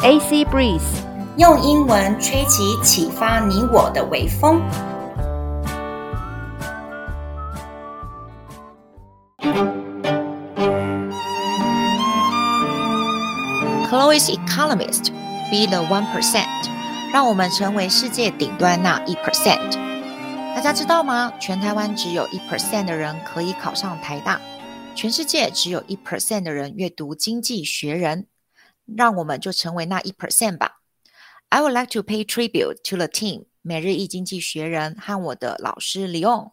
AC Breeze，用英文吹起启发你我的微风。Chloe's Economist, be the one percent，让我们成为世界顶端那一 percent。大家知道吗？全台湾只有一 percent 的人可以考上台大，全世界只有一 percent 的人阅读《经济学人》。让我们就成为那一 percent 吧。I would like to pay tribute to the team，每日一经济学人和我的老师 Leon，，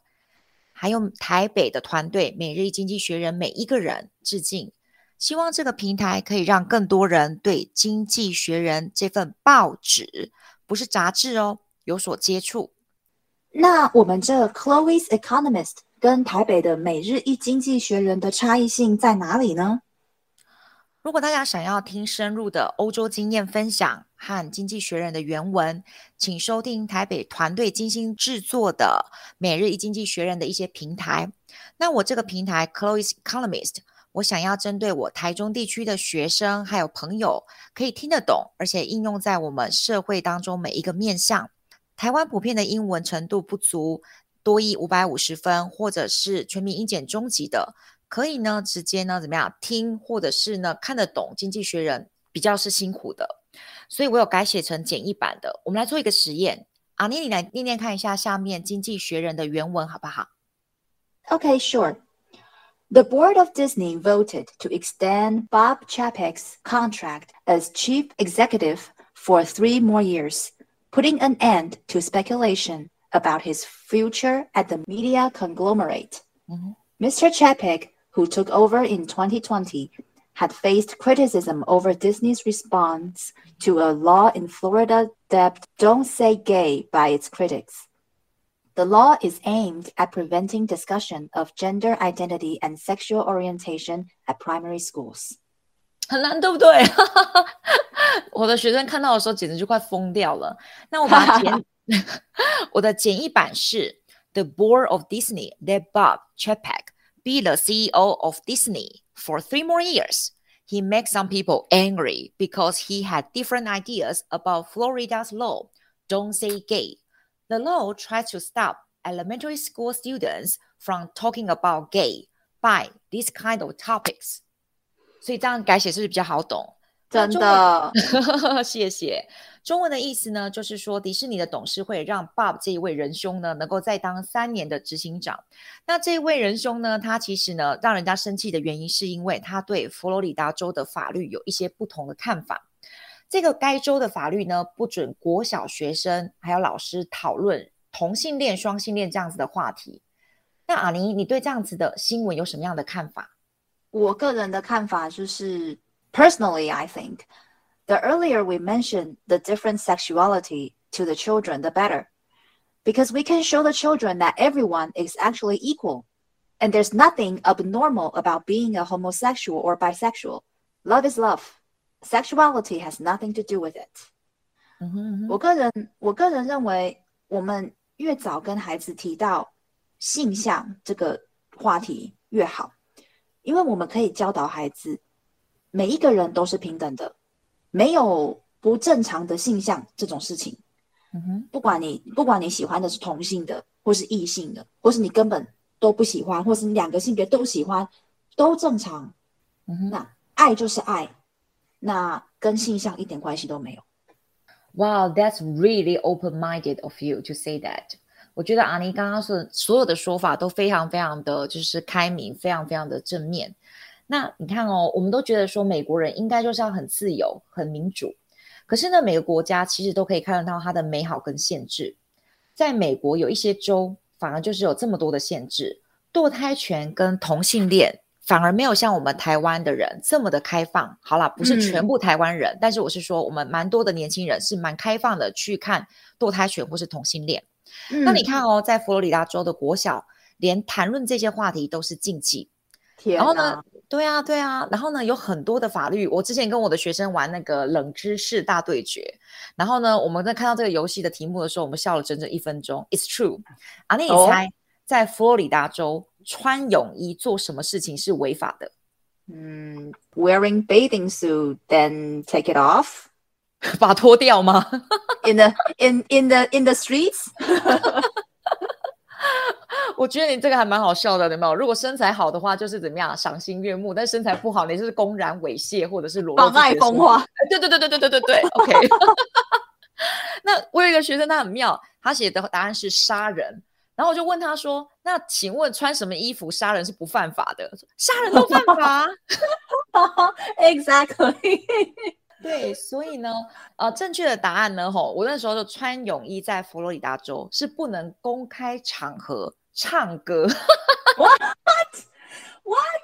还有台北的团队，每日一经济学人每一个人致敬。希望这个平台可以让更多人对《经济学人》这份报纸，不是杂志哦，有所接触。那我们这 Chloe's Economist 跟台北的每日一经济学人的差异性在哪里呢？如果大家想要听深入的欧洲经验分享和《经济学人》的原文，请收听台北团队精心制作的《每日一经济学人》的一些平台。那我这个平台 Chloe's Economist，我想要针对我台中地区的学生还有朋友，可以听得懂，而且应用在我们社会当中每一个面向。台湾普遍的英文程度不足，多益五百五十分，或者是全民英检中级的。可以呢，直接呢怎么样听，或者是呢看得懂《经济学人》比较是辛苦的，所以我有改写成简易版的。我们来做一个实验，阿妮，你来念念看一下下面《经济学人》的原文好不好？Okay, sure. The board of Disney voted to extend Bob Chapek's contract as chief executive for three more years, putting an end to speculation about his future at the media conglomerate. Mr. Chapek who took over in 2020, had faced criticism over Disney's response to a law in Florida dubbed Don't Say Gay by its critics. The law is aimed at preventing discussion of gender identity and sexual orientation at primary schools. 很难，对不对？我的学生看到的时候简直就快疯掉了。那我把它简，我的简易版是 The board of Disney led Bob Chapek be the CEO of Disney for three more years. He makes some people angry because he had different ideas about Florida's law, Don't Say Gay. The law tries to stop elementary school students from talking about gay by these kind of topics. 所以这样改写是不是比较好懂？ 真的，谢谢。中文的意思呢，就是说迪士尼的董事会让 Bob 这一位仁兄呢，能够再当三年的执行长。那这一位仁兄呢，他其实呢，让人家生气的原因，是因为他对佛罗里达州的法律有一些不同的看法。这个该州的法律呢，不准国小学生还有老师讨论同性恋、双性恋这样子的话题。那阿尼，你对这样子的新闻有什么样的看法？我个人的看法就是。Personally, I think the earlier we mention the different sexuality to the children, the better. Because we can show the children that everyone is actually equal. And there's nothing abnormal about being a homosexual or bisexual. Love is love. Sexuality has nothing to do with it. 嗯哼嗯哼。我个人，我个人认为，我们越早跟孩子提到性向这个话题越好，因为我们可以教导孩子。 每一个人都是平等的，没有不正常的性向这种事情。嗯哼，不管你不管你喜欢的是同性的，或是异性的，或是你根本都不喜欢，或是你两个性别都喜欢，都正常。嗯哼，那爱就是爱，那跟性向一点关系都没有。Wow, that's really open-minded of you to say that. 我觉得阿妮刚刚说的所有的说法都非常非常的就是开明，非常非常的正面。那你看哦，我们都觉得说美国人应该就是要很自由、很民主，可是呢，每个国家其实都可以看得到它的美好跟限制。在美国有一些州反而就是有这么多的限制，堕胎权跟同性恋反而没有像我们台湾的人这么的开放。好啦，不是全部台湾人，嗯、但是我是说我们蛮多的年轻人是蛮开放的去看堕胎权或是同性恋。嗯、那你看哦，在佛罗里达州的国小，连谈论这些话题都是禁忌。然后呢？对啊，对啊，然后呢，有很多的法律。我之前跟我的学生玩那个冷知识大对决，然后呢，我们在看到这个游戏的题目的时候，我们笑了整整一分钟。It's true。啊，那你猜，在佛罗里达州穿泳衣做什么事情是违法的？嗯，wearing bathing suit then take it off。把它脱掉吗？In the in in the in the streets？我觉得你这个还蛮好笑的，有没有？如果身材好的话，就是怎么样赏心悦目；但身材不好，你就是公然猥亵或者是裸露。妨碍风化。对对对对对对对对。OK。那我有一个学生，他很妙，他写的答案是杀人。然后我就问他说：“那请问穿什么衣服杀人是不犯法的？”杀人都犯法。Exactly。对，所以呢，呃，正确的答案呢，吼，我那时候就穿泳衣在佛罗里达州是不能公开场合唱歌。What? What?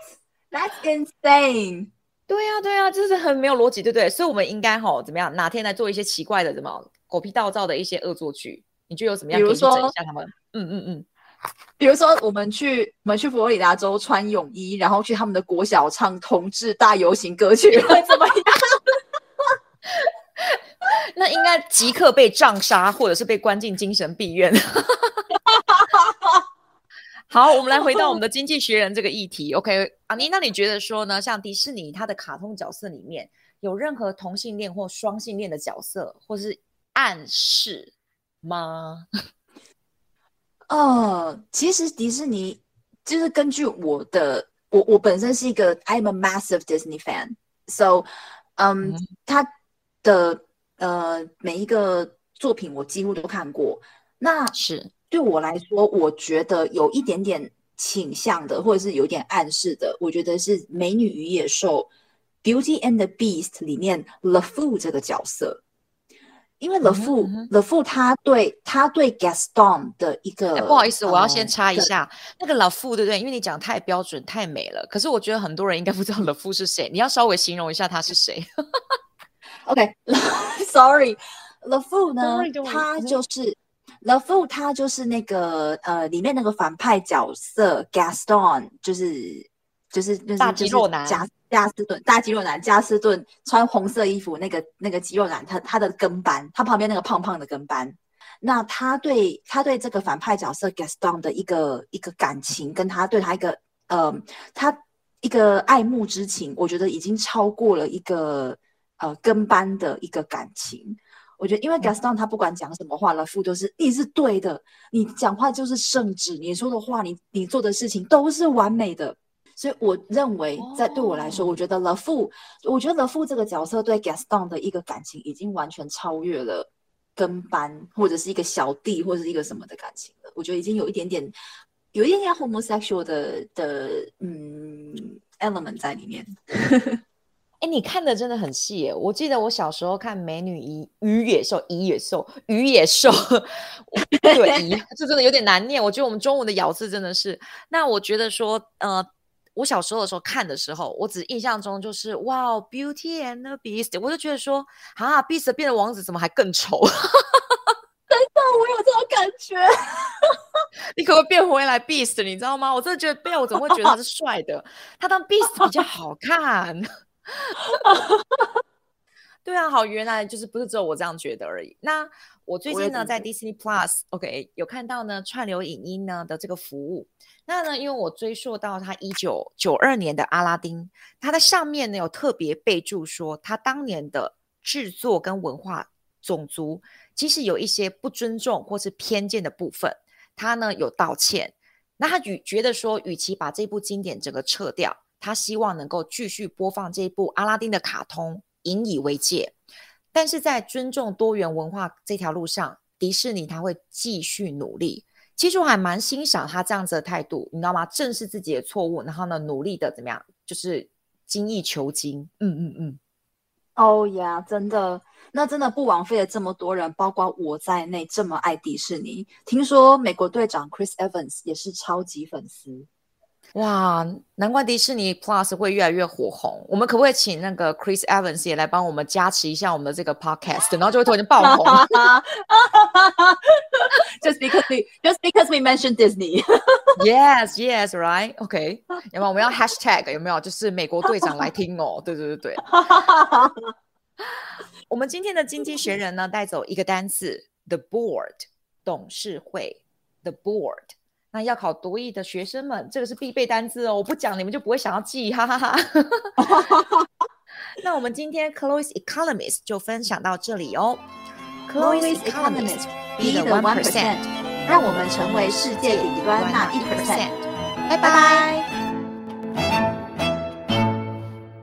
That's insane. 对呀、啊，对呀、啊，就是很没有逻辑，对不对？所以我们应该吼怎么样？哪天来做一些奇怪的、怎么狗屁倒灶的一些恶作剧？你觉得有怎么样？比如说，整一下他们。嗯嗯嗯。比如说，我们去我们去佛罗里达州穿泳衣，然后去他们的国小唱同志大游行歌曲，会怎么样？那应该即刻被杖杀，或者是被关进精神病院。好，我们来回到我们的经济学人这个议题。OK，阿妮，那你觉得说呢？像迪士尼它的卡通角色里面有任何同性恋或双性恋的角色，或是暗示吗？呃，其实迪士尼就是根据我的，我我本身是一个 I'm a massive Disney fan，so，嗯，他的呃每一个作品我几乎都看过。那是对我来说，我觉得有一点点倾向的，或者是有点暗示的，我觉得是《美女与野兽》（Beauty and the Beast） 里面 LeFou 这个角色。因为 LeFou、嗯、LeFou 他对他对 Gaston 的一个、欸，不好意思，呃、我要先插一下，那个 LeFou 对不对？因为你讲太标准太美了，可是我觉得很多人应该不知道 LeFou 是谁，你要稍微形容一下他是谁。OK，Sorry，LeFou 呢他就是 LeFou，他就是那个呃里面那个反派角色 Gaston，就是就是就是大肌肉男加。加斯顿，大肌肉男，加斯顿穿红色衣服，那个那个肌肉男，他他的跟班，他旁边那个胖胖的跟班，那他对他对这个反派角色 Gaston 的一个一个感情，跟他对他一个呃，他一个爱慕之情，我觉得已经超过了一个呃跟班的一个感情。我觉得，因为 Gaston 他不管讲什么话了，父都是你是对的，你讲话就是圣旨，你说的话，你你做的事情都是完美的。所以我认为，在对我来说，我觉得 LeFou，我觉得 LeFou 这个角色对 Gaston 的一个感情已经完全超越了跟班或者是一个小弟或者是一个什么的感情了。我觉得已经有一点点，有一点点 homosexual 的的嗯 element 在里面。哎，你看的真的很细耶！我记得我小时候看《美女与野兽》，与野兽，与野兽，对，这真的有点难念。我觉得我们中文的咬字真的是。那我觉得说，呃。我小时候的时候看的时候，我只印象中就是哇，Beauty and the Beast，我就觉得说啊，Beast 变的王子怎么还更丑？真的，我有这种感觉。你可不可以变回来 Beast？你知道吗？我真的觉得 Belle 怎么会觉得他是帅的？他当 Beast 比较好看。对啊，好，原来就是不是只有我这样觉得而已。那我最近呢，在 Disney Plus，OK，有看到呢串流影音呢的这个服务。那呢，因为我追溯到他一九九二年的阿拉丁，他的上面呢有特别备注说，他当年的制作跟文化种族其实有一些不尊重或是偏见的部分，他呢有道歉。那他与觉得说，与其把这部经典整个撤掉，他希望能够继续播放这一部阿拉丁的卡通，引以为戒。但是在尊重多元文化这条路上，迪士尼他会继续努力。其实我还蛮欣赏他这样子的态度，你知道吗？正视自己的错误，然后呢，努力的怎么样，就是精益求精。嗯嗯嗯。哦呀，真的，那真的不枉费了这么多人，包括我在内，这么爱迪士尼。听说美国队长 Chris Evans 也是超级粉丝。哇，难怪迪士尼 Plus 会越来越火红。我们可不可以请那个 Chris Evans 也来帮我们加持一下我们的这个 Podcast，然后就会突然间爆红。Just because we just because we mentioned Disney. Yes, yes, right. OK，有没有？我们要 Hashtag 有没有？就是美国队长来听哦。对对对对。我们今天的经济学人呢，带走一个单词：the board，董事会，the board。那要考多益的学生们，这个是必备单字哦。我不讲，你们就不会想要记，哈哈哈，哈。那我们今天 Chloe's Economist 就分享到这里哦。Chloe's Economist be the one percent，让我们成为世界顶端那一 percent。拜拜。